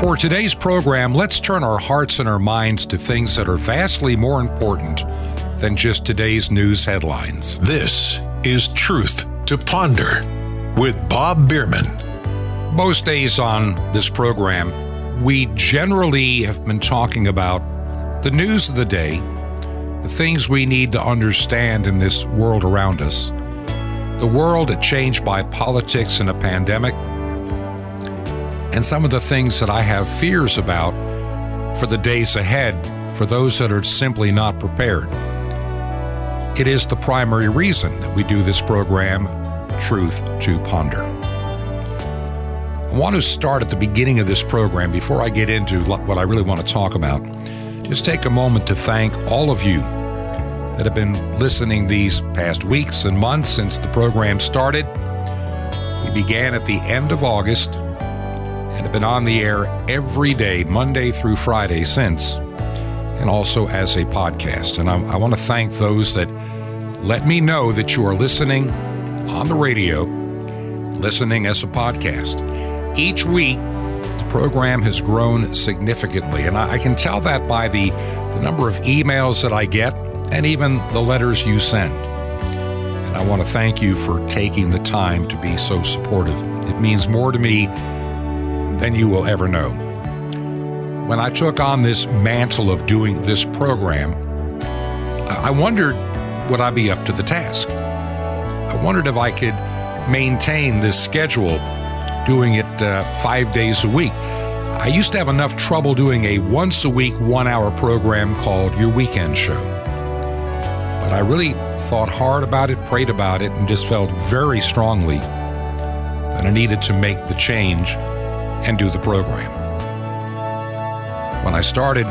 For today's program, let's turn our hearts and our minds to things that are vastly more important than just today's news headlines. This is Truth to Ponder with Bob Bierman. Most days on this program, we generally have been talking about the news of the day, the things we need to understand in this world around us. The world changed by politics and a pandemic, and some of the things that I have fears about for the days ahead for those that are simply not prepared. It is the primary reason that we do this program, Truth to Ponder. I want to start at the beginning of this program before I get into what I really want to talk about. Just take a moment to thank all of you that have been listening these past weeks and months since the program started. We began at the end of August been on the air every day, Monday through Friday since, and also as a podcast. And I, I want to thank those that let me know that you are listening on the radio, listening as a podcast. Each week, the program has grown significantly, and I, I can tell that by the, the number of emails that I get and even the letters you send. And I want to thank you for taking the time to be so supportive. It means more to me than you will ever know. When I took on this mantle of doing this program, I wondered would I be up to the task? I wondered if I could maintain this schedule, doing it uh, five days a week. I used to have enough trouble doing a once a week, one hour program called Your Weekend Show. But I really thought hard about it, prayed about it, and just felt very strongly that I needed to make the change and do the program. When I started,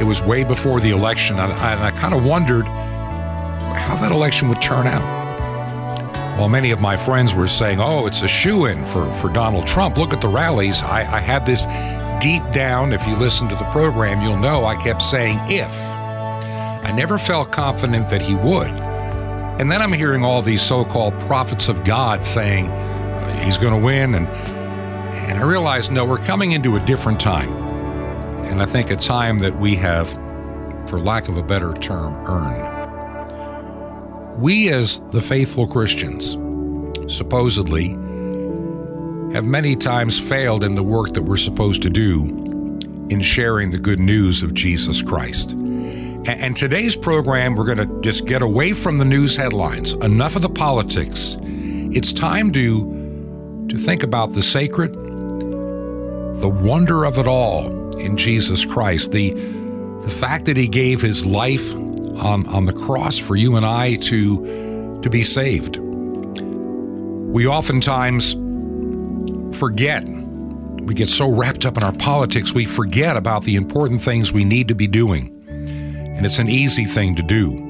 it was way before the election, and I, I kind of wondered how that election would turn out. While many of my friends were saying, oh, it's a shoe in for, for Donald Trump, look at the rallies, I, I had this deep down. If you listen to the program, you'll know I kept saying, if. I never felt confident that he would. And then I'm hearing all these so called prophets of God saying uh, he's going to win. And, and I realized, no, we're coming into a different time. And I think a time that we have, for lack of a better term, earned. We, as the faithful Christians, supposedly, have many times failed in the work that we're supposed to do in sharing the good news of Jesus Christ. And today's program, we're going to just get away from the news headlines. Enough of the politics. It's time to, to think about the sacred, the wonder of it all in Jesus Christ, the, the fact that He gave His life on, on the cross for you and I to, to be saved. We oftentimes forget. We get so wrapped up in our politics, we forget about the important things we need to be doing and it's an easy thing to do.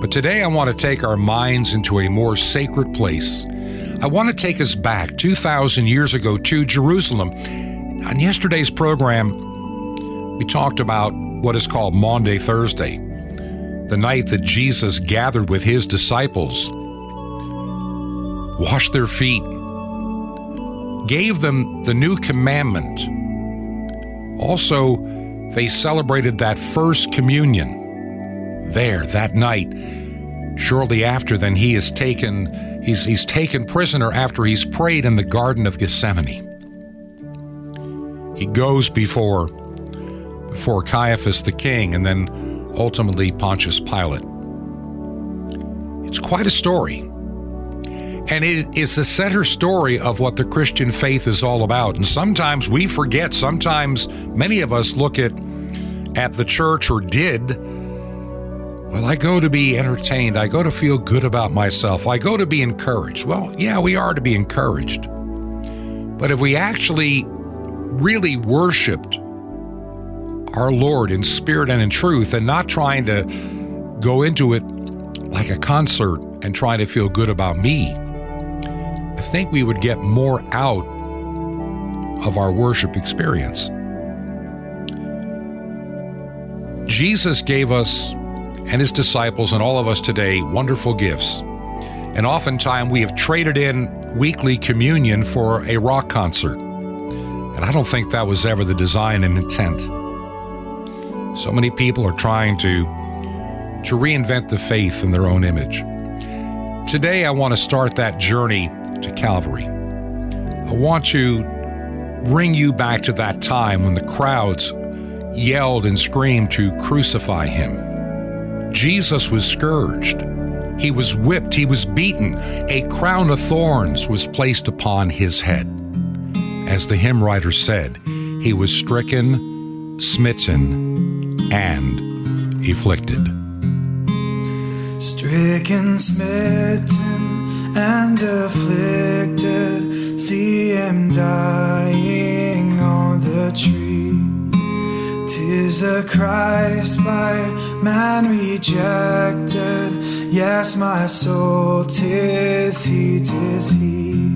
But today I want to take our minds into a more sacred place. I want to take us back 2,000 years ago to Jerusalem. On yesterday's program, we talked about what is called Maundy Thursday, the night that Jesus gathered with his disciples, washed their feet, gave them the new commandment. Also, they celebrated that first communion there that night. Shortly after, then he is taken, he's, he's taken prisoner after he's prayed in the Garden of Gethsemane. He goes before, before Caiaphas the king and then ultimately Pontius Pilate. It's quite a story. And it is the center story of what the Christian faith is all about. And sometimes we forget, sometimes many of us look at at the church or did, well, I go to be entertained. I go to feel good about myself. I go to be encouraged. Well, yeah, we are to be encouraged. But if we actually really worshiped our Lord in spirit and in truth and not trying to go into it like a concert and trying to feel good about me, I think we would get more out of our worship experience. Jesus gave us and his disciples and all of us today wonderful gifts. And oftentimes we have traded in weekly communion for a rock concert. And I don't think that was ever the design and intent. So many people are trying to, to reinvent the faith in their own image. Today, I want to start that journey to Calvary. I want to bring you back to that time when the crowds yelled and screamed to crucify him. Jesus was scourged. He was whipped. He was beaten. A crown of thorns was placed upon his head. As the hymn writer said, he was stricken, smitten, and afflicted. Stricken, smitten, and afflicted, see him dying on the tree. Tis the Christ by man rejected. Yes, my soul, tis he, tis he.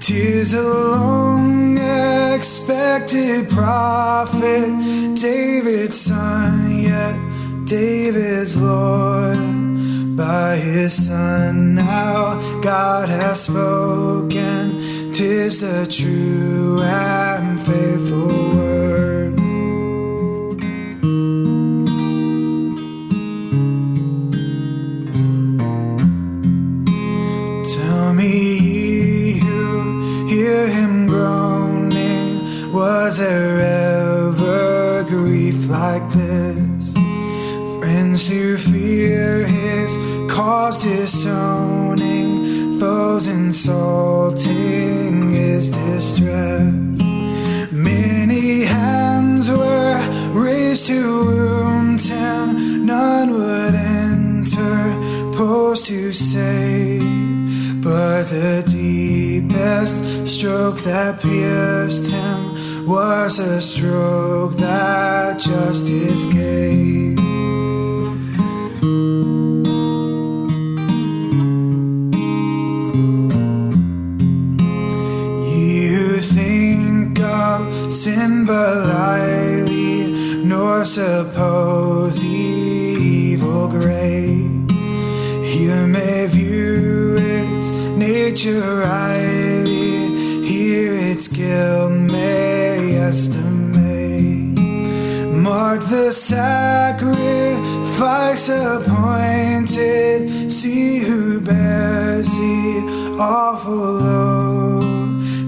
Tis a long expected prophet, David's son, yet David's Lord. By his son now God has spoken, tis the true and faithful word. Was there ever grief like this? Friends who fear his cause disowning, foes insulting his distress. Many hands were raised to wound him, none would enter, post to save. But the deepest stroke that pierced him was a stroke that justice gave. You think of sin lightly, nor suppose evil great. You may view its nature rightly, hear its guilt estimate. Mark the sacrifice appointed, see who bears the awful load.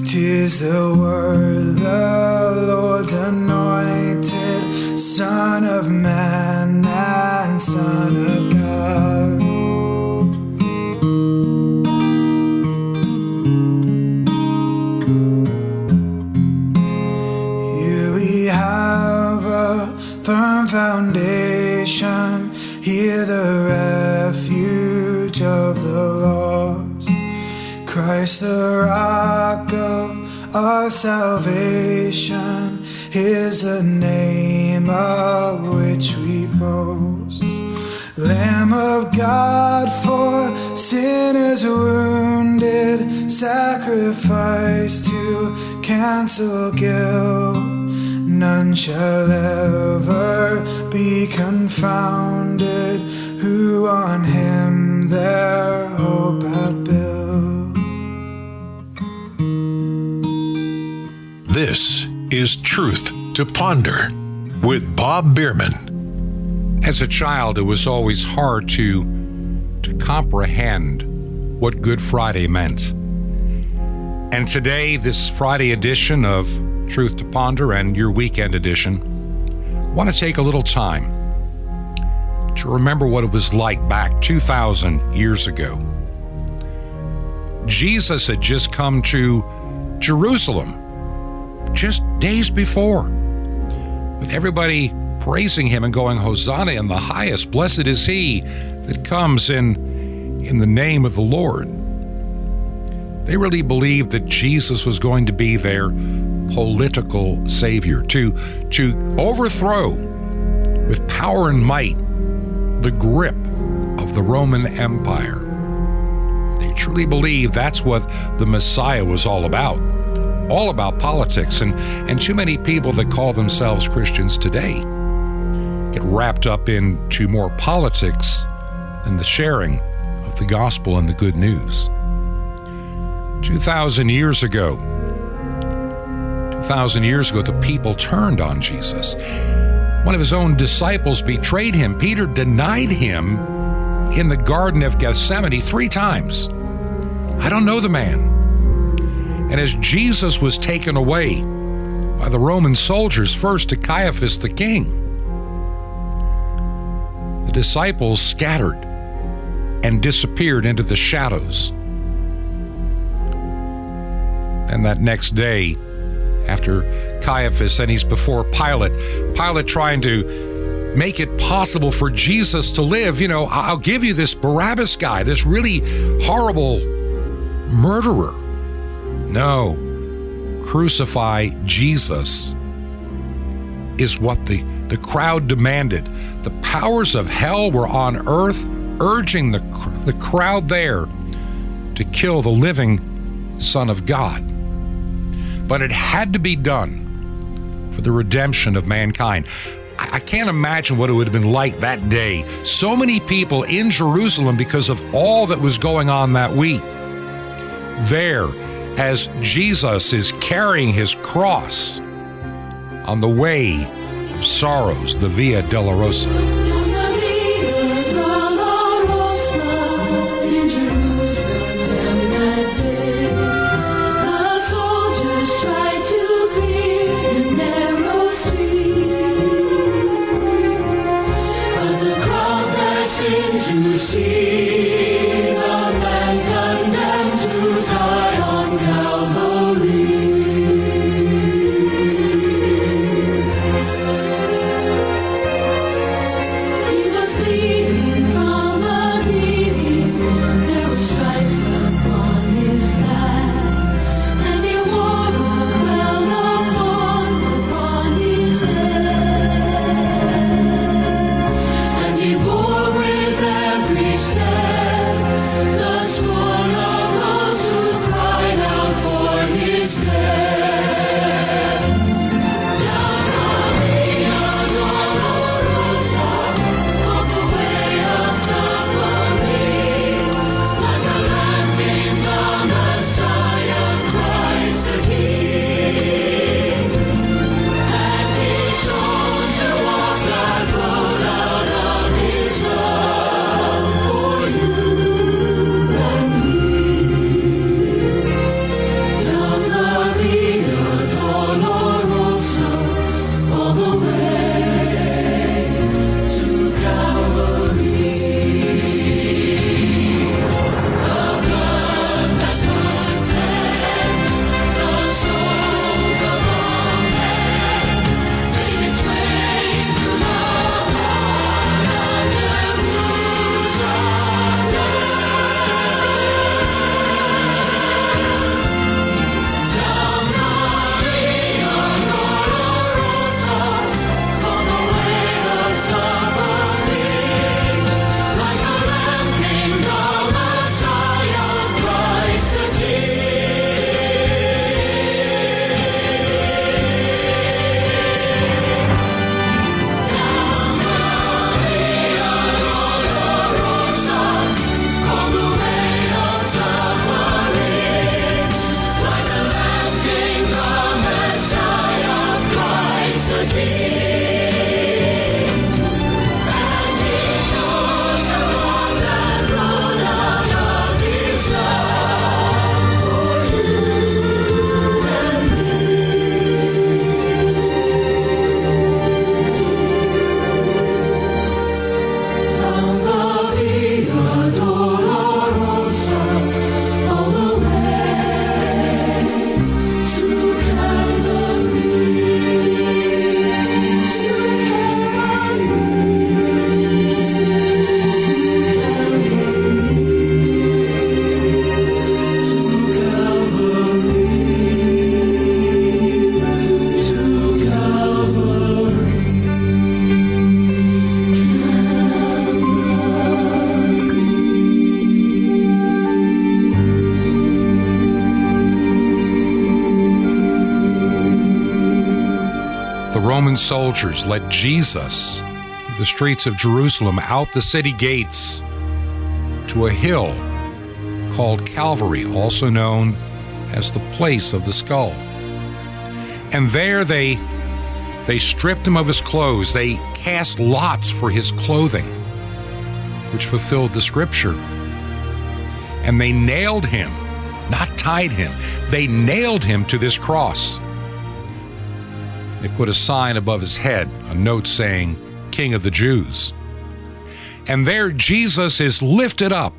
Tis the word, the Lord's anointed, Son of man and Son of Christ, the rock of our salvation, is the name of which we boast. Lamb of God for sinners wounded, sacrifice to cancel guilt. None shall ever be confounded who on him their hope have built. This is Truth to Ponder with Bob Bierman. As a child, it was always hard to to comprehend what Good Friday meant. And today, this Friday edition of Truth to Ponder and your weekend edition, I want to take a little time to remember what it was like back 2,000 years ago. Jesus had just come to Jerusalem just days before, with everybody praising him and going, Hosanna in the highest, blessed is he that comes in, in the name of the Lord. They really believed that Jesus was going to be their political savior, to, to overthrow with power and might the grip of the Roman Empire. They truly believed that's what the Messiah was all about. All about politics, and, and too many people that call themselves Christians today get wrapped up into more politics than the sharing of the gospel and the good news. 2,000 years ago, 2,000 years ago, the people turned on Jesus. One of his own disciples betrayed him. Peter denied him in the Garden of Gethsemane three times. I don't know the man. And as Jesus was taken away by the Roman soldiers, first to Caiaphas the king, the disciples scattered and disappeared into the shadows. And that next day, after Caiaphas and he's before Pilate, Pilate trying to make it possible for Jesus to live, you know, I'll give you this Barabbas guy, this really horrible murderer. No, crucify Jesus is what the, the crowd demanded. The powers of hell were on earth urging the, the crowd there to kill the living Son of God. But it had to be done for the redemption of mankind. I can't imagine what it would have been like that day. So many people in Jerusalem because of all that was going on that week. There, as Jesus is carrying his cross on the way of sorrows, the Via Dolorosa. Roman soldiers led Jesus the streets of Jerusalem out the city gates to a hill called Calvary, also known as the place of the skull. And there they they stripped him of his clothes. They cast lots for his clothing, which fulfilled the scripture. And they nailed him, not tied him. They nailed him to this cross. They put a sign above his head, a note saying, King of the Jews. And there Jesus is lifted up.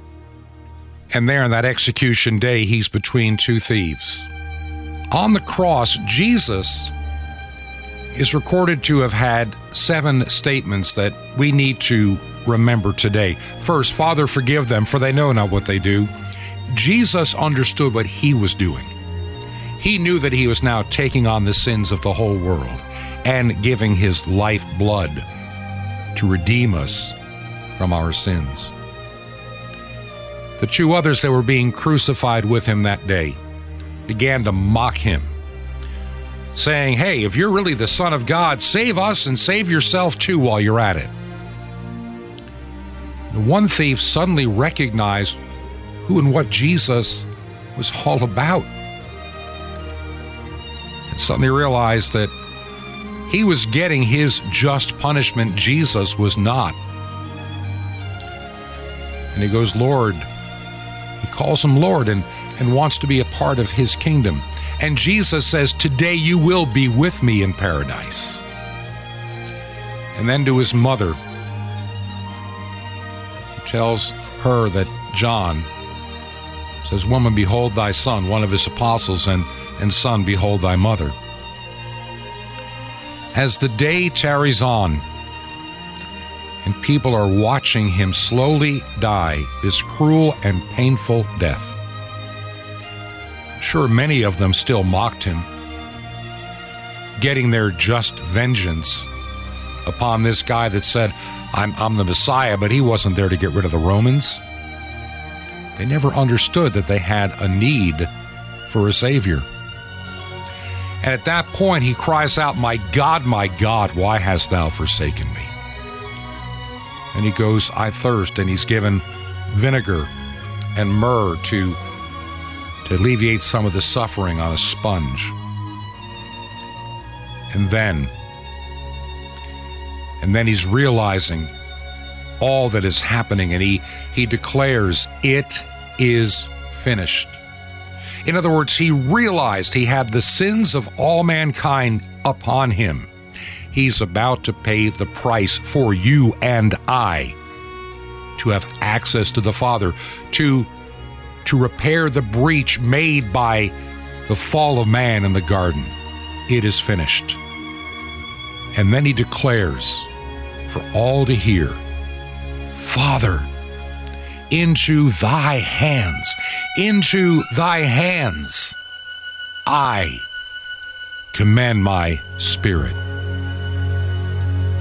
And there on that execution day, he's between two thieves. On the cross, Jesus is recorded to have had seven statements that we need to remember today. First, Father, forgive them, for they know not what they do. Jesus understood what he was doing. He knew that he was now taking on the sins of the whole world and giving his life blood to redeem us from our sins. The two others that were being crucified with him that day began to mock him, saying, Hey, if you're really the Son of God, save us and save yourself too while you're at it. The one thief suddenly recognized who and what Jesus was all about. Suddenly realized that he was getting his just punishment, Jesus was not. And he goes, Lord, he calls him Lord and, and wants to be a part of his kingdom. And Jesus says, Today you will be with me in paradise. And then to his mother, he tells her that John says, Woman, behold thy son, one of his apostles, and, and son, behold thy mother. As the day tarries on, and people are watching him slowly die this cruel and painful death. Sure, many of them still mocked him, getting their just vengeance upon this guy that said, I'm, I'm the Messiah, but he wasn't there to get rid of the Romans. They never understood that they had a need for a Savior. And at that point, he cries out, My God, my God, why hast thou forsaken me? and he goes, I thirst, and he's given vinegar and myrrh to, to alleviate some of the suffering on a sponge. And then, and then he's realizing all that is happening, and he, he declares, It is finished. In other words, he realized he had the sins of all mankind upon him. He's about to pay the price for you and I to have access to the Father, to, to repair the breach made by the fall of man in the garden. It is finished. And then he declares for all to hear Father, into thy hands, into thy hands, I command my spirit.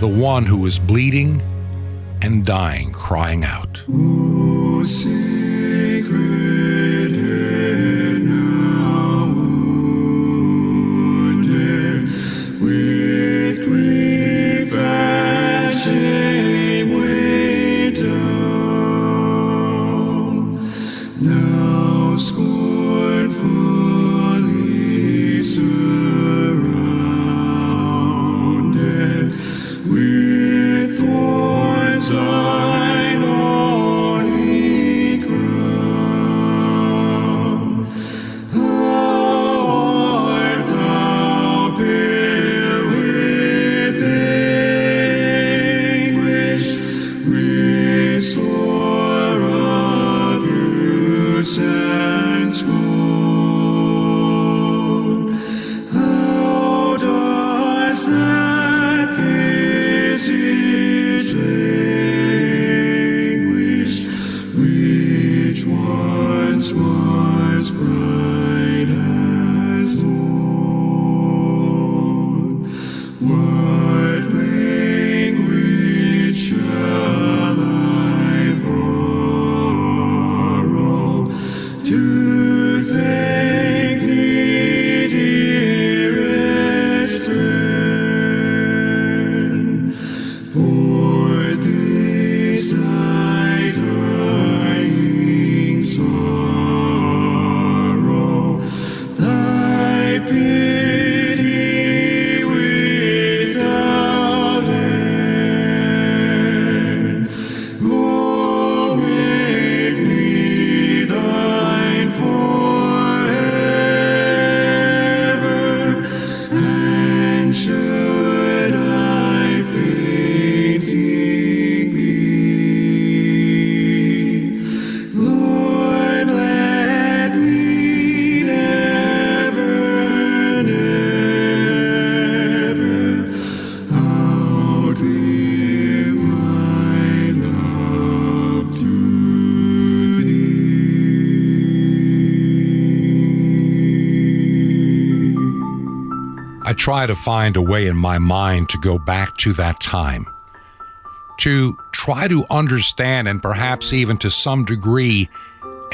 The one who is bleeding and dying, crying out. Ooh, try to find a way in my mind to go back to that time, to try to understand and perhaps even to some degree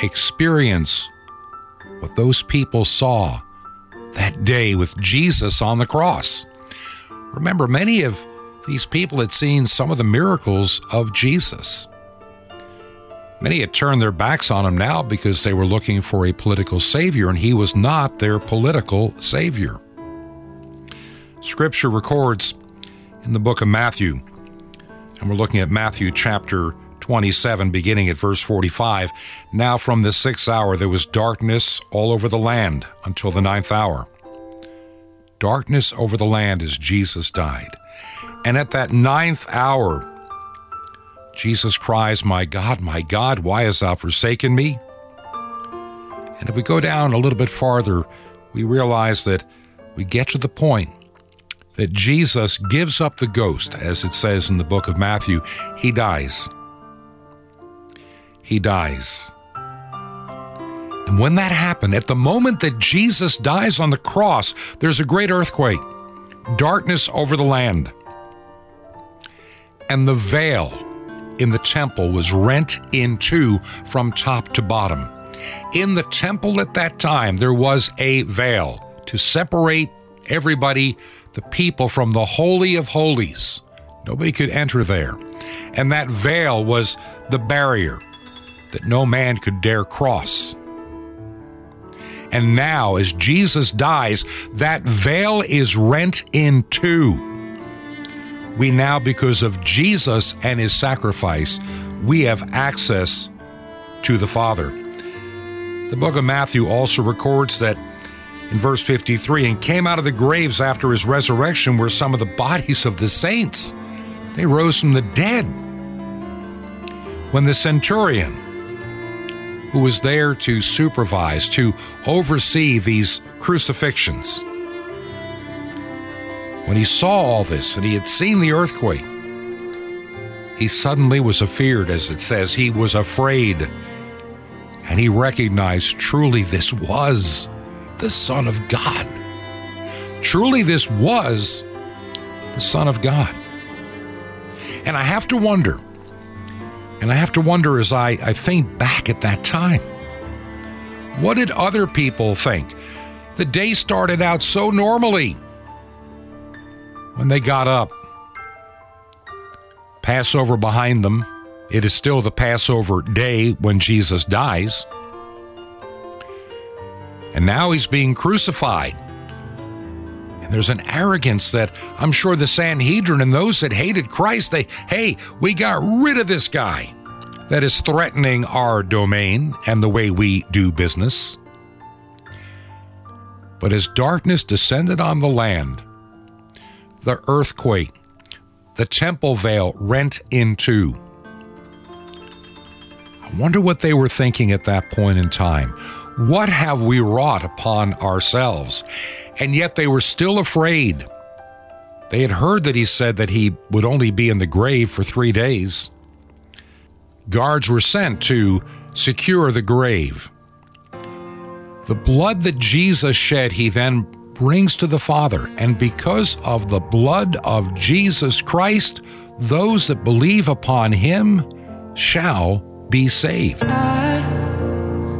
experience what those people saw that day with Jesus on the cross. Remember, many of these people had seen some of the miracles of Jesus. Many had turned their backs on him now because they were looking for a political savior, and he was not their political savior. Scripture records in the book of Matthew, and we're looking at Matthew chapter 27, beginning at verse 45. Now from the sixth hour there was darkness all over the land until the ninth hour. Darkness over the land as Jesus died. And at that ninth hour, Jesus cries, My God, my God, why hast thou forsaken me? And if we go down a little bit farther, we realize that we get to the point that Jesus gives up the ghost, as it says in the book of Matthew. He dies he dies. And when that happened, at the moment that Jesus dies on the cross, there's a great earthquake, darkness over the land. And the veil in the temple was rent in two from top to bottom. In the temple at that time, there was a veil to separate everybody, the people, from the Holy of Holies. Nobody could enter there. And that veil was the barrier that no man could dare cross. And now, as Jesus dies, that veil is rent in two. We now, because of Jesus and his sacrifice, we have access to the Father. The book of Matthew also records that in verse 53 and came out of the graves after his resurrection were some of the bodies of the saints. They rose from the dead. When the centurion, who was there to supervise, to oversee these crucifixions. When he saw all this and he had seen the earthquake, he suddenly was afeared, as it says. He was afraid. And he recognized truly this was the Son of God. Truly, this was the Son of God. And I have to wonder and I have to wonder as I, I think back at that time what did other people think? The day started out so normally. When they got up, Passover behind them, it is still the Passover day when Jesus dies. And now he's being crucified. And there's an arrogance that I'm sure the Sanhedrin and those that hated Christ, they, hey, we got rid of this guy that is threatening our domain and the way we do business. But as darkness descended on the land, the earthquake, the temple veil rent in two. I wonder what they were thinking at that point in time. What have we wrought upon ourselves? And yet they were still afraid. They had heard that he said that he would only be in the grave for three days. Guards were sent to secure the grave. The blood that Jesus shed, he then brings to the Father. And because of the blood of Jesus Christ, those that believe upon him shall be saved. I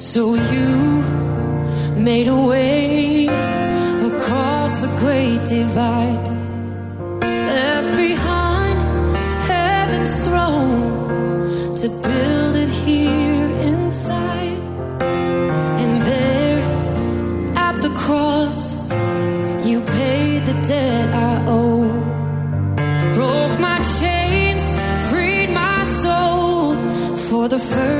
So you made a way across the great divide. Left behind heaven's throne to build it here inside. And there at the cross, you paid the debt I owe. Broke my chains, freed my soul. For the first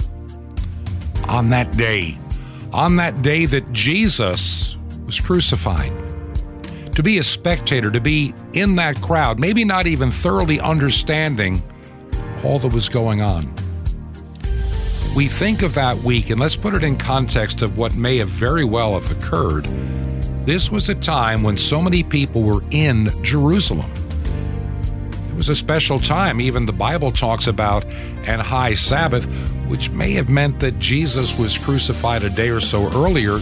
on that day, on that day that Jesus was crucified. To be a spectator, to be in that crowd, maybe not even thoroughly understanding all that was going on. We think of that week, and let's put it in context of what may have very well have occurred this was a time when so many people were in Jerusalem. Was a special time. Even the Bible talks about an high Sabbath, which may have meant that Jesus was crucified a day or so earlier,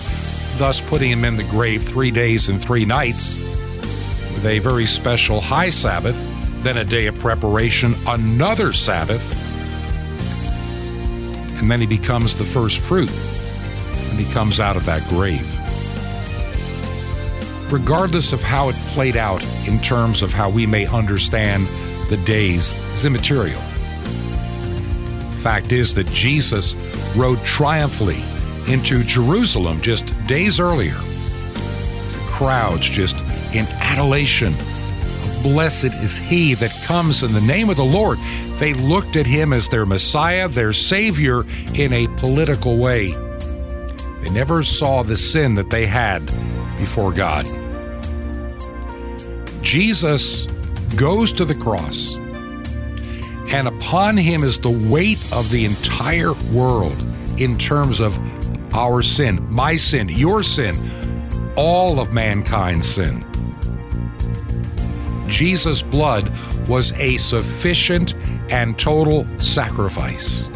thus putting him in the grave three days and three nights, with a very special high Sabbath, then a day of preparation, another Sabbath, and then he becomes the first fruit, and he comes out of that grave regardless of how it played out in terms of how we may understand the days, is immaterial. Fact is that Jesus rode triumphantly into Jerusalem just days earlier. The crowds just in adulation Blessed is he that comes in the name of the Lord. They looked at him as their Messiah, their Savior, in a political way. They never saw the sin that they had before God. Jesus goes to the cross, and upon him is the weight of the entire world in terms of our sin, my sin, your sin, all of mankind's sin. Jesus' blood was a sufficient and total sacrifice.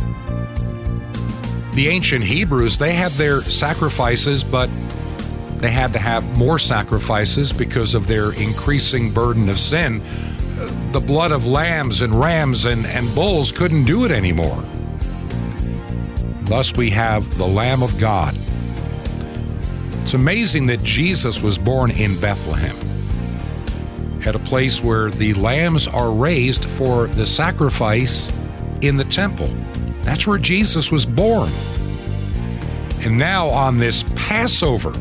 The ancient Hebrews, they had their sacrifices, but they had to have more sacrifices because of their increasing burden of sin. The blood of lambs and rams and, and bulls couldn't do it anymore. Thus, we have the Lamb of God. It's amazing that Jesus was born in Bethlehem, at a place where the lambs are raised for the sacrifice in the temple. That's where Jesus was born. And now, on this Passover,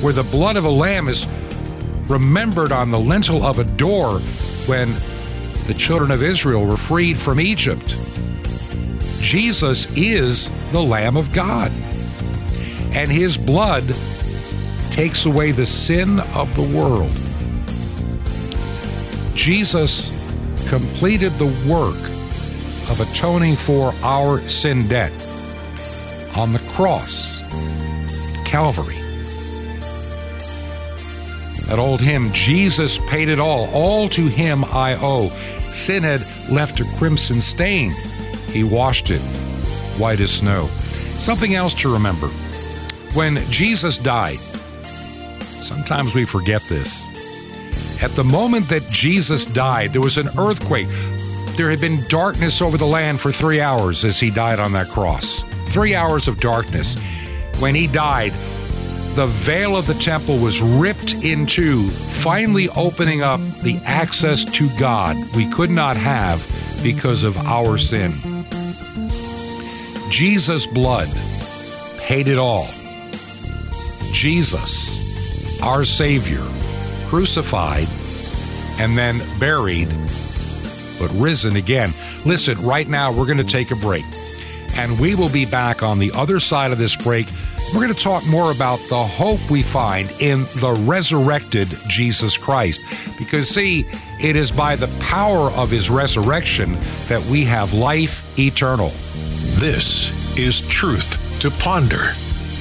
where the blood of a lamb is remembered on the lintel of a door when the children of Israel were freed from Egypt, Jesus is the Lamb of God. And his blood takes away the sin of the world. Jesus completed the work of atoning for our sin debt on the cross, Calvary. That old hymn, Jesus paid it all, all to him I owe. Sin had left a crimson stain he washed it white as snow. Something else to remember when Jesus died, sometimes we forget this. At the moment that Jesus died, there was an earthquake. There had been darkness over the land for three hours as he died on that cross. Three hours of darkness. When he died, the veil of the temple was ripped in two, finally opening up the access to God we could not have because of our sin. Jesus' blood paid it all. Jesus, our Savior, crucified and then buried, but risen again. Listen, right now we're going to take a break, and we will be back on the other side of this break. We're going to talk more about the hope we find in the resurrected Jesus Christ. Because, see, it is by the power of his resurrection that we have life eternal. This is Truth to Ponder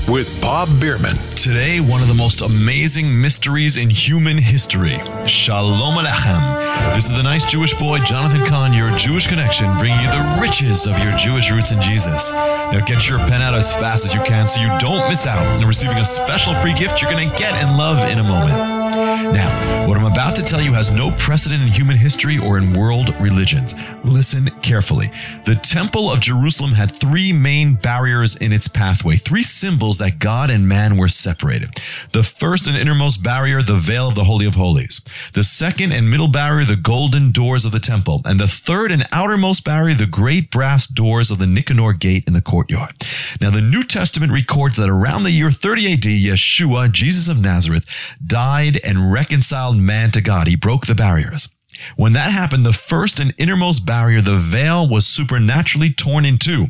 with Bob Bierman. Today, one of the most amazing mysteries in human history. Shalom Alechem. This is the nice Jewish boy, Jonathan Cahn, your Jewish connection, bringing you the riches of your Jewish roots in Jesus. Now, get your pen out as fast as you can so you don't miss out on receiving a special free gift you're going to get and love in a moment. Now, what I'm about to tell you has no precedent in human history or in world religions. Listen carefully. The Temple of Jerusalem had three main barriers in its pathway, three symbols that God and man were separated. The first and innermost barrier, the veil of the Holy of Holies. The second and middle barrier, the golden doors of the temple. And the third and outermost barrier, the great brass doors of the Nicanor gate in the courtyard. Now, the New Testament records that around the year 30 AD, Yeshua, Jesus of Nazareth, died and reconciled man to God. He broke the barriers. When that happened, the first and innermost barrier, the veil, was supernaturally torn in two.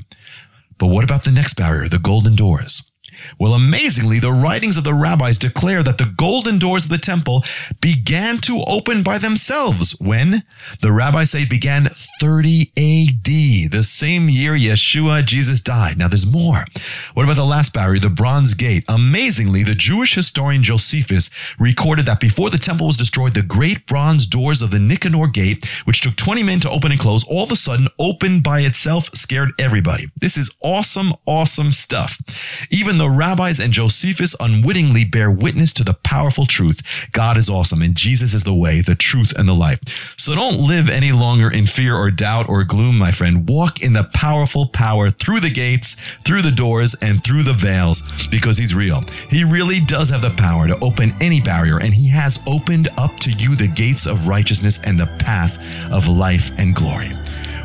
But what about the next barrier, the golden doors? Well, amazingly, the writings of the rabbis declare that the golden doors of the temple began to open by themselves when the rabbis say it began 30 AD, the same year Yeshua, Jesus died. Now there's more. What about the last barrier, the bronze gate? Amazingly, the Jewish historian Josephus recorded that before the temple was destroyed, the great bronze doors of the Nicanor gate, which took 20 men to open and close, all of a sudden opened by itself, scared everybody. This is awesome, awesome stuff. Even the rabbis and Josephus unwittingly bear witness to the powerful truth. God is awesome and Jesus is the way, the truth, and the life. So don't live any longer in fear or doubt or gloom, my friend. Walk in the powerful power through the gates, through the doors, and through the veils because he's real. He really does have the power to open any barrier and he has opened up to you the gates of righteousness and the path of life and glory.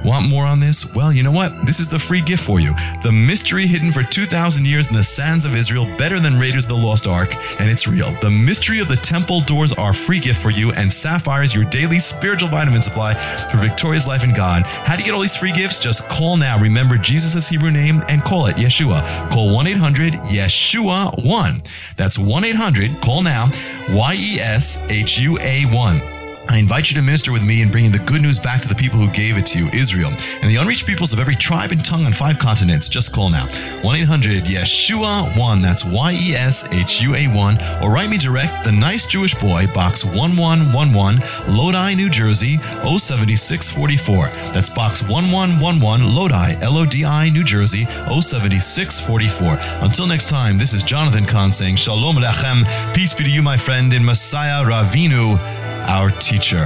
Want more on this? Well, you know what? This is the free gift for you. The mystery hidden for 2,000 years in the sands of Israel, better than Raiders of the Lost Ark, and it's real. The mystery of the temple doors are free gift for you, and Sapphire is your daily spiritual vitamin supply for victorious life in God. How do you get all these free gifts? Just call now. Remember Jesus' Hebrew name and call it Yeshua. Call 1 800 Yeshua 1. That's 1 800, call now, Y E S H U A 1. I invite you to minister with me in bringing the good news back to the people who gave it to you, Israel, and the unreached peoples of every tribe and tongue on five continents. Just call now. 1 800 Yeshua 1. That's Y E S H U A 1. Or write me direct, The Nice Jewish Boy, Box 1111, Lodi, New Jersey 07644. That's Box 1111, Lodi, L O D I, New Jersey 07644. Until next time, this is Jonathan Cahn saying Shalom Lechem. Peace be to you, my friend, in Messiah Ravinu our teacher.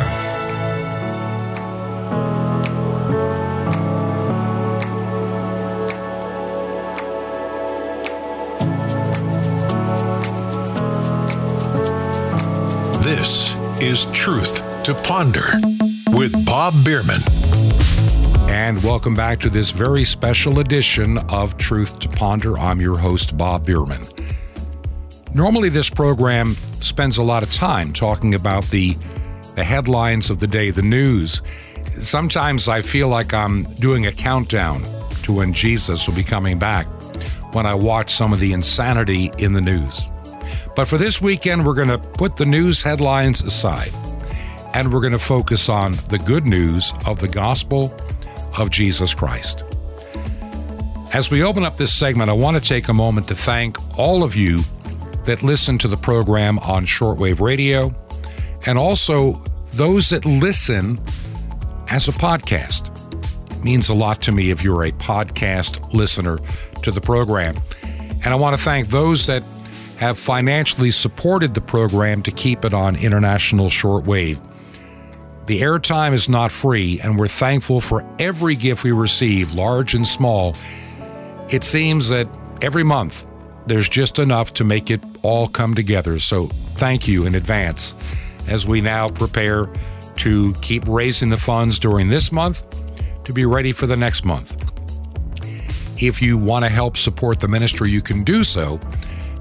This is Truth to Ponder with Bob Bierman. And welcome back to this very special edition of Truth to Ponder. I'm your host, Bob Bierman. Normally, this program spends a lot of time talking about the, the headlines of the day, the news. Sometimes I feel like I'm doing a countdown to when Jesus will be coming back when I watch some of the insanity in the news. But for this weekend, we're going to put the news headlines aside and we're going to focus on the good news of the gospel of Jesus Christ. As we open up this segment, I want to take a moment to thank all of you that listen to the program on shortwave radio and also those that listen as a podcast. It means a lot to me if you're a podcast listener to the program. And I want to thank those that have financially supported the program to keep it on international shortwave. The airtime is not free, and we're thankful for every gift we receive, large and small. It seems that every month there's just enough to make it all come together. So thank you in advance as we now prepare to keep raising the funds during this month to be ready for the next month. If you want to help support the ministry, you can do so.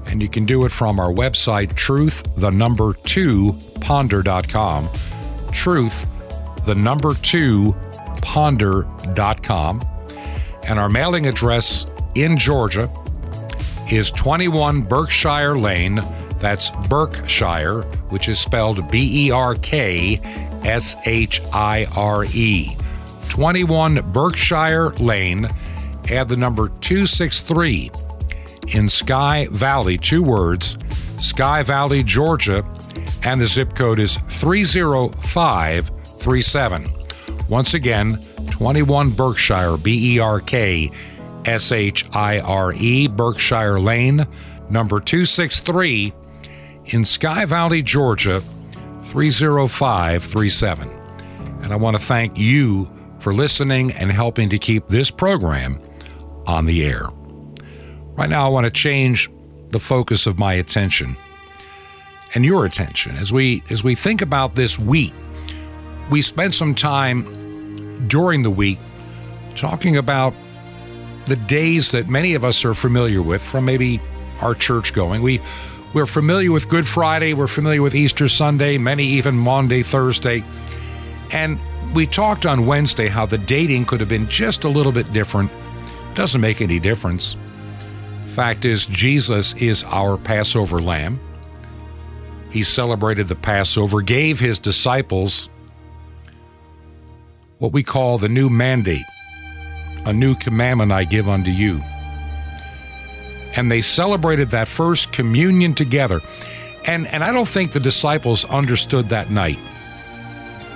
And you can do it from our website, truth, the number two, ponder.com. Truth, the number two, ponder.com. And our mailing address in Georgia is 21 Berkshire Lane. That's Berkshire, which is spelled B E R K S H I R E. 21 Berkshire Lane. Add the number 263 in Sky Valley, two words, Sky Valley, Georgia, and the zip code is 30537. Once again, 21 Berkshire, B E R K S H I R E, Berkshire Lane, number 263 in Sky Valley, Georgia, 30537. And I want to thank you for listening and helping to keep this program on the air. Right now, I want to change the focus of my attention and your attention as we as we think about this week. We spent some time during the week talking about the days that many of us are familiar with from maybe our church going. We we're familiar with Good Friday, we're familiar with Easter Sunday, many even Maundy, Thursday. And we talked on Wednesday how the dating could have been just a little bit different. Doesn't make any difference. Fact is, Jesus is our Passover lamb. He celebrated the Passover, gave his disciples what we call the new mandate a new commandment I give unto you. And they celebrated that first communion together. And, and I don't think the disciples understood that night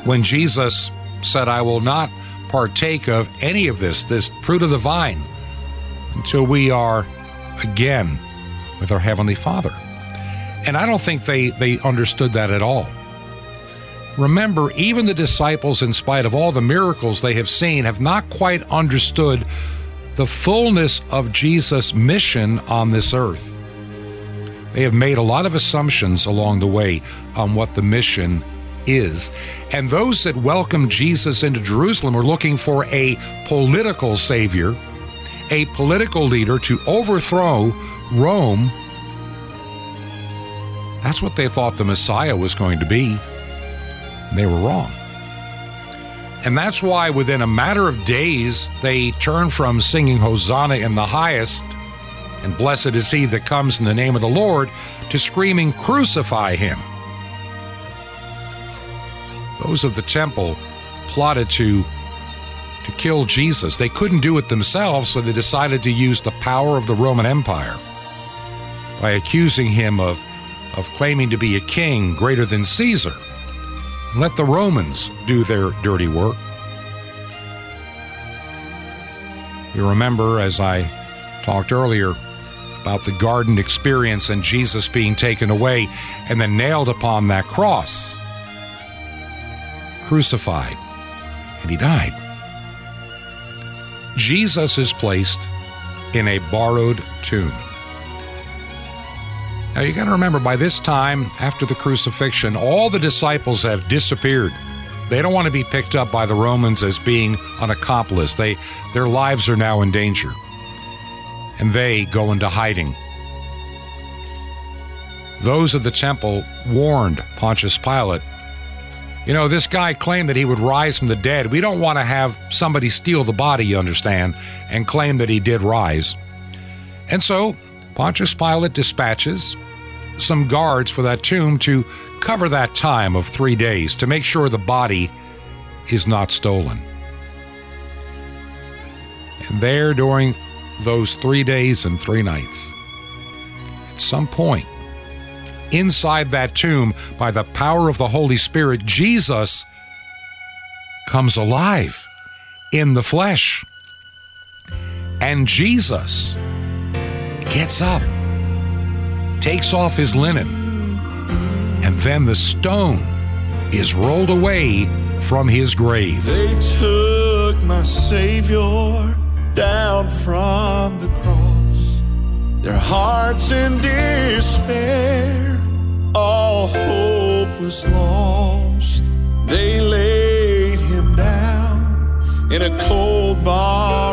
when Jesus said, I will not partake of any of this, this fruit of the vine, until we are again with our Heavenly Father. And I don't think they, they understood that at all. Remember, even the disciples, in spite of all the miracles they have seen, have not quite understood the fullness of Jesus' mission on this earth. They have made a lot of assumptions along the way on what the mission is. And those that welcomed Jesus into Jerusalem were looking for a political savior, a political leader to overthrow Rome. That's what they thought the Messiah was going to be. They were wrong. And that's why within a matter of days, they turn from singing Hosanna in the highest and blessed is he that comes in the name of the Lord to screaming, Crucify him. Those of the temple plotted to to kill Jesus. They couldn't do it themselves, so they decided to use the power of the Roman Empire by accusing him of, of claiming to be a king greater than Caesar. Let the Romans do their dirty work. You remember, as I talked earlier, about the garden experience and Jesus being taken away and then nailed upon that cross, crucified, and he died. Jesus is placed in a borrowed tomb. Now you got to remember, by this time, after the crucifixion, all the disciples have disappeared. They don't want to be picked up by the Romans as being an accomplice. They, their lives are now in danger. And they go into hiding. Those of the temple warned Pontius Pilate you know, this guy claimed that he would rise from the dead. We don't want to have somebody steal the body, you understand, and claim that he did rise. And so Pontius Pilate dispatches some guards for that tomb to cover that time of three days to make sure the body is not stolen. And there, during those three days and three nights, at some point, inside that tomb by the power of the Holy Spirit, Jesus comes alive in the flesh. And Jesus gets up, takes off his linen, and then the stone is rolled away from his grave. They took my Savior down from the cross, their hearts in despair all hope was lost. They laid him down in a cold tomb,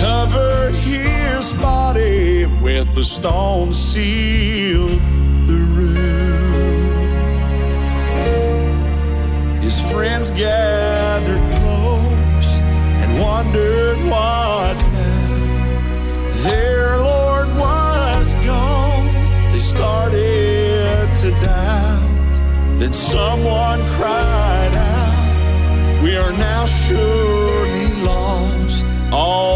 covered his body with the stone sealed the room. His friends gathered close and wondered what now. Their Lord was gone. They started to doubt. Then someone cried out, We are now surely lost. All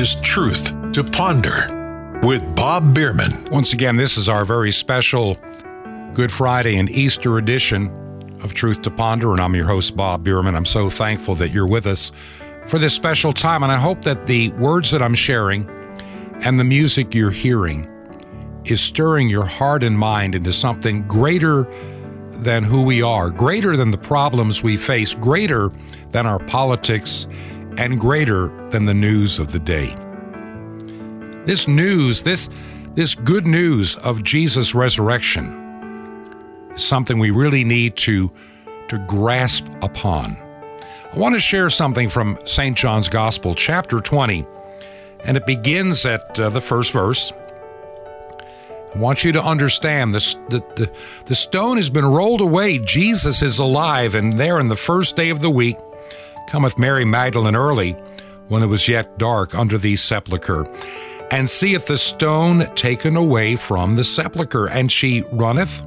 is Truth to Ponder with Bob Bierman. Once again, this is our very special Good Friday and Easter edition of Truth to Ponder, and I'm your host, Bob Bierman. I'm so thankful that you're with us for this special time, and I hope that the words that I'm sharing and the music you're hearing is stirring your heart and mind into something greater than who we are, greater than the problems we face, greater than our politics, and greater than the news of the day. This news, this, this good news of Jesus' resurrection, is something we really need to, to grasp upon. I want to share something from St. John's Gospel, chapter 20, and it begins at uh, the first verse. I want you to understand this, the, the, the stone has been rolled away. Jesus is alive, and there in the first day of the week cometh Mary Magdalene early, when it was yet dark, under the sepulchre, and seeth the stone taken away from the sepulchre. And she runneth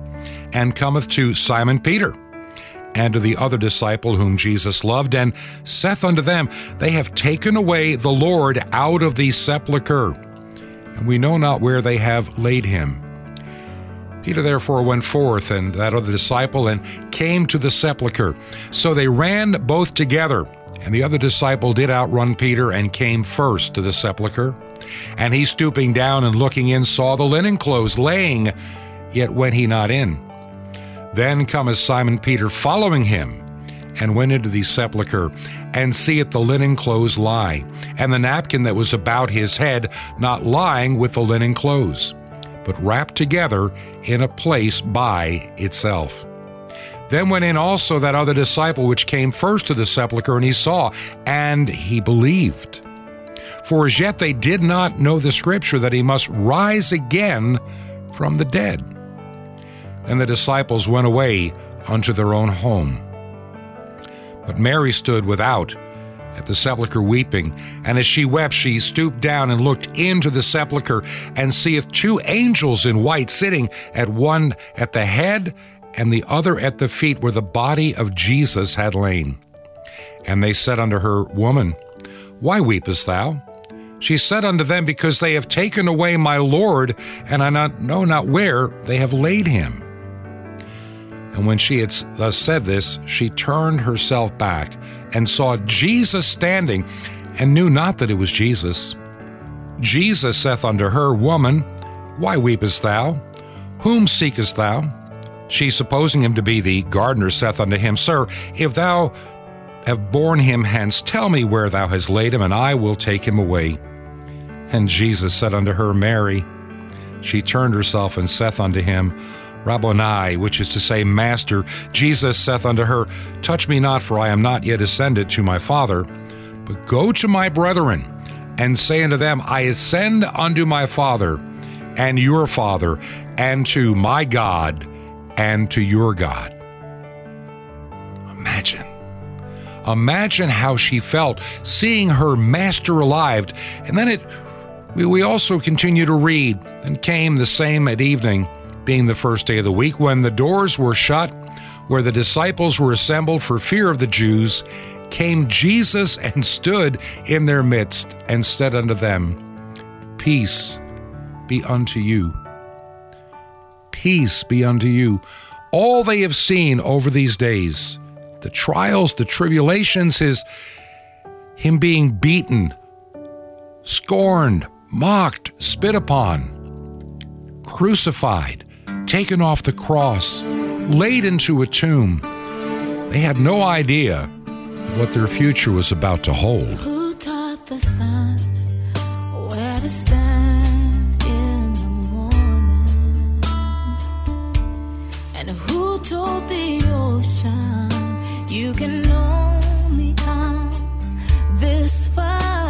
and cometh to Simon Peter and to the other disciple whom Jesus loved, and saith unto them, They have taken away the Lord out of the sepulchre, and we know not where they have laid him. Peter therefore went forth, and that other disciple, and came to the sepulchre. So they ran both together, and the other disciple did outrun Peter, and came first to the sepulchre. And he stooping down and looking in, saw the linen clothes laying, yet went he not in. Then cometh Simon Peter following him, and went into the sepulchre, and seeth the linen clothes lie, and the napkin that was about his head not lying with the linen clothes, but wrapped together in a place by itself. Then went in also that other disciple which came first to the sepulchre, and he saw, and he believed. For as yet they did not know the scripture that he must rise again from the dead. And the disciples went away unto their own home. But Mary stood without at the sepulchre weeping. And as she wept, she stooped down and looked into the sepulchre, and seeth two angels in white sitting, at one at the head, and the other at the feet, where the body of Jesus had lain. And they said unto her, Woman, why weepest thou? She said unto them, Because they have taken away my Lord, and I not, know not where they have laid him. And when she had thus said this, she turned herself back and saw Jesus standing, and knew not that it was Jesus. Jesus saith unto her, Woman, why weepest thou? Whom seekest thou? She, supposing him to be the gardener, saith unto him, Sir, if thou have borne him hence, tell me where thou hast laid him, and I will take him away. And Jesus said unto her, Mary. She turned herself and saith unto him, Rabboni, which is to say, Master. Jesus saith unto her, Touch me not, for I am not yet ascended to my Father, but go to my brethren, and say unto them, I ascend unto my Father, and your Father, and to my God, and to your God. Imagine. Imagine how she felt seeing her master alive. And then it we, we also continue to read, and came the same at evening, being the first day of the week, when the doors were shut, where the disciples were assembled for fear of the Jews, came Jesus and stood in their midst, and said unto them, Peace be unto you. Peace be unto you. All they have seen over these days, the trials, the tribulations, his him being beaten, scorned, mocked, spit upon, crucified, taken off the cross, laid into a tomb. They had no idea what their future was about to hold. Who taught the sun where to stand in the morning? And who told the ocean you can only come this far?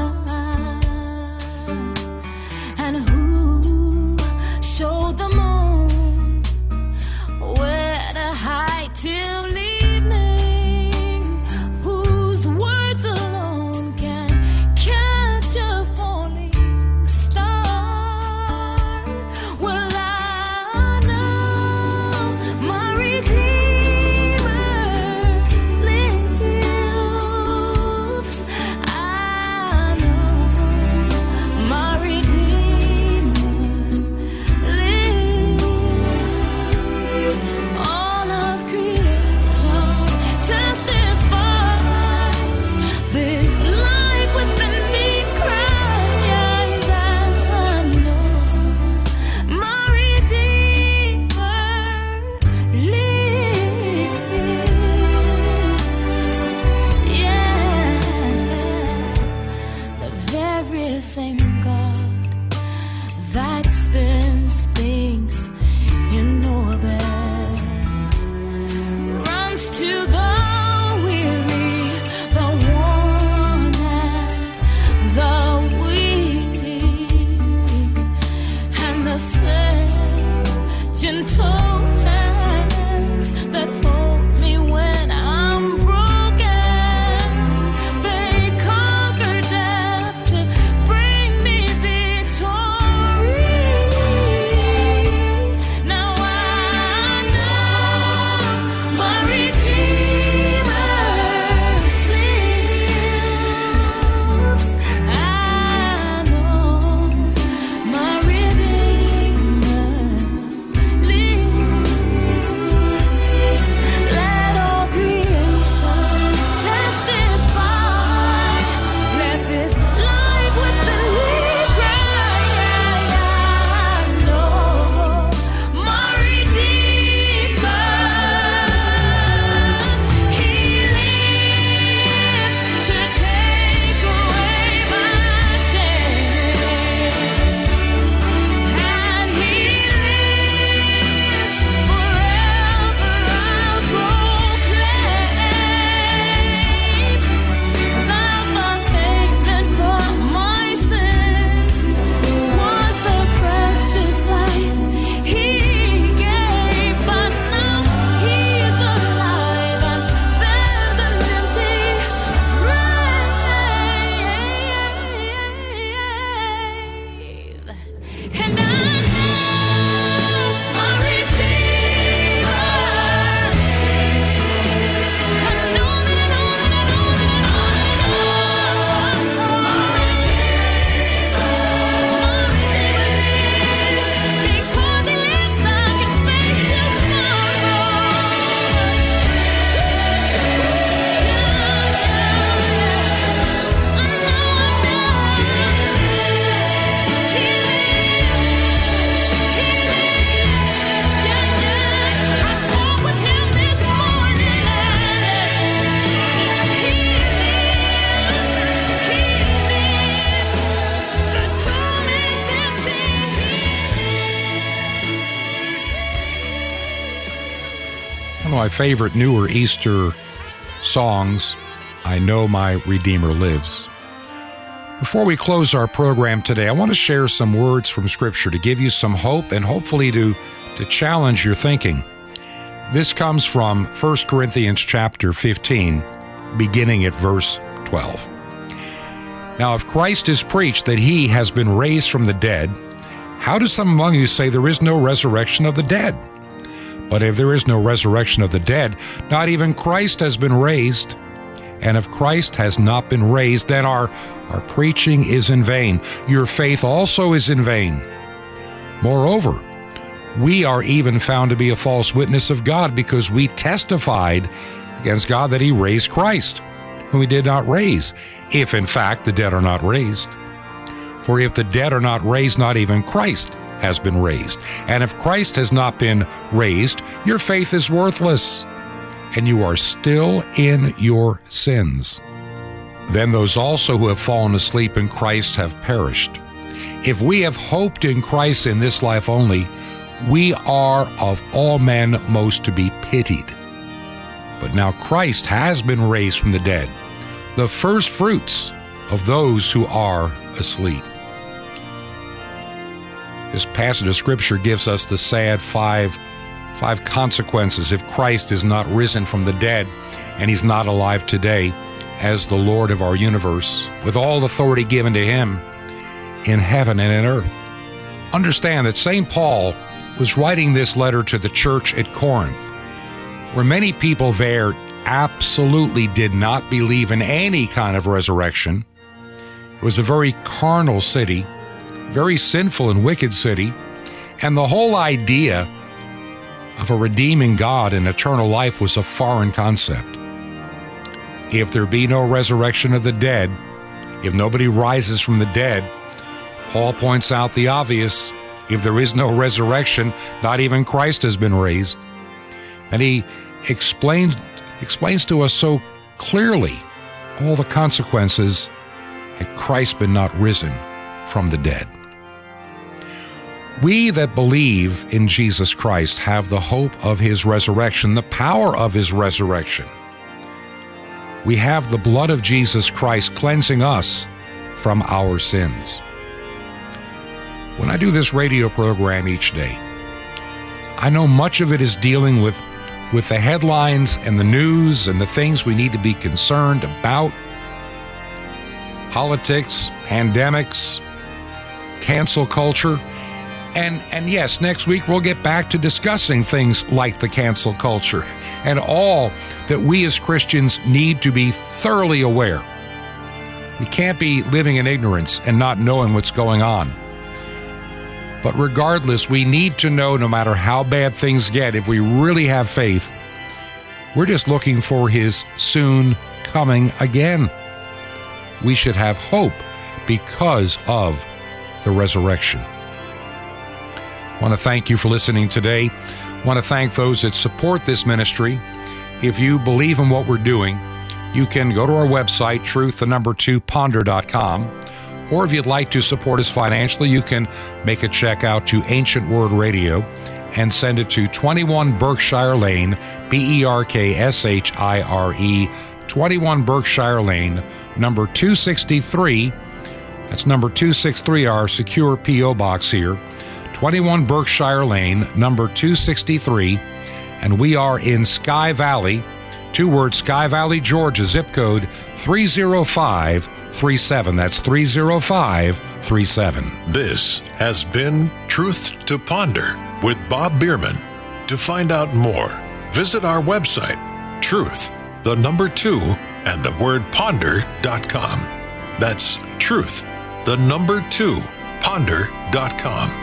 Favorite newer Easter songs, I Know My Redeemer Lives. Before we close our program today, I want to share some words from Scripture to give you some hope and hopefully to, to challenge your thinking. This comes from 1 Corinthians chapter 15, beginning at verse 12. Now, if Christ is preached that he has been raised from the dead, how do some among you say there is no resurrection of the dead? But if there is no resurrection of the dead, not even Christ has been raised. And if Christ has not been raised, then our, our preaching is in vain. Your faith also is in vain. Moreover, we are even found to be a false witness of God because we testified against God that He raised Christ, whom He did not raise, if in fact the dead are not raised. For if the dead are not raised, not even Christ has been raised. And if Christ has not been raised, your faith is worthless, and you are still in your sins. Then those also who have fallen asleep in Christ have perished. If we have hoped in Christ in this life only, we are of all men most to be pitied. But now Christ has been raised from the dead, the first fruits of those who are asleep. This passage of scripture gives us the sad five five consequences if Christ is not risen from the dead and he's not alive today as the Lord of our universe with all authority given to him in heaven and in earth. Understand that St. Paul was writing this letter to the church at Corinth, where many people there absolutely did not believe in any kind of resurrection. It was a very carnal city, very sinful and wicked city, and the whole idea of a redeeming God and eternal life was a foreign concept. If there be no resurrection of the dead, if nobody rises from the dead, Paul points out the obvious. If there is no resurrection, not even Christ has been raised. And he explains, explains to us so clearly all the consequences had Christ been not risen from the dead. We that believe in Jesus Christ have the hope of his resurrection, the power of his resurrection. We have the blood of Jesus Christ cleansing us from our sins. When I do this radio program each day, I know much of it is dealing with, with the headlines and the news and the things we need to be concerned about politics, pandemics, cancel culture. And, and yes, next week we'll get back to discussing things like the cancel culture and all that we as Christians need to be thoroughly aware. We can't be living in ignorance and not knowing what's going on. But regardless, we need to know no matter how bad things get, if we really have faith, we're just looking for His soon coming again. We should have hope because of the resurrection. Want to thank you for listening today. Want to thank those that support this ministry. If you believe in what we're doing, you can go to our website, truth, the number two, ponder.com. Or if you'd like to support us financially, you can make a check out to Ancient Word Radio and send it to 21 Berkshire Lane, B E R K S H I R E, 21 Berkshire Lane, number 263. That's number 263, our secure P.O. box here. 21 Berkshire Lane, number 263. And we are in Sky Valley, two words Sky Valley, Georgia, zip code 30537. That's 30537. This has been Truth to Ponder with Bob Bierman. To find out more, visit our website, truth, the number two, and the word ponder.com. That's truth, the number two, ponder.com.